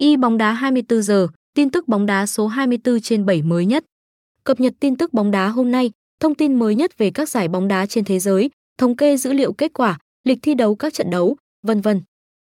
Y bóng đá 24 giờ, tin tức bóng đá số 24 trên 7 mới nhất. Cập nhật tin tức bóng đá hôm nay, thông tin mới nhất về các giải bóng đá trên thế giới, thống kê dữ liệu kết quả, lịch thi đấu các trận đấu, vân vân.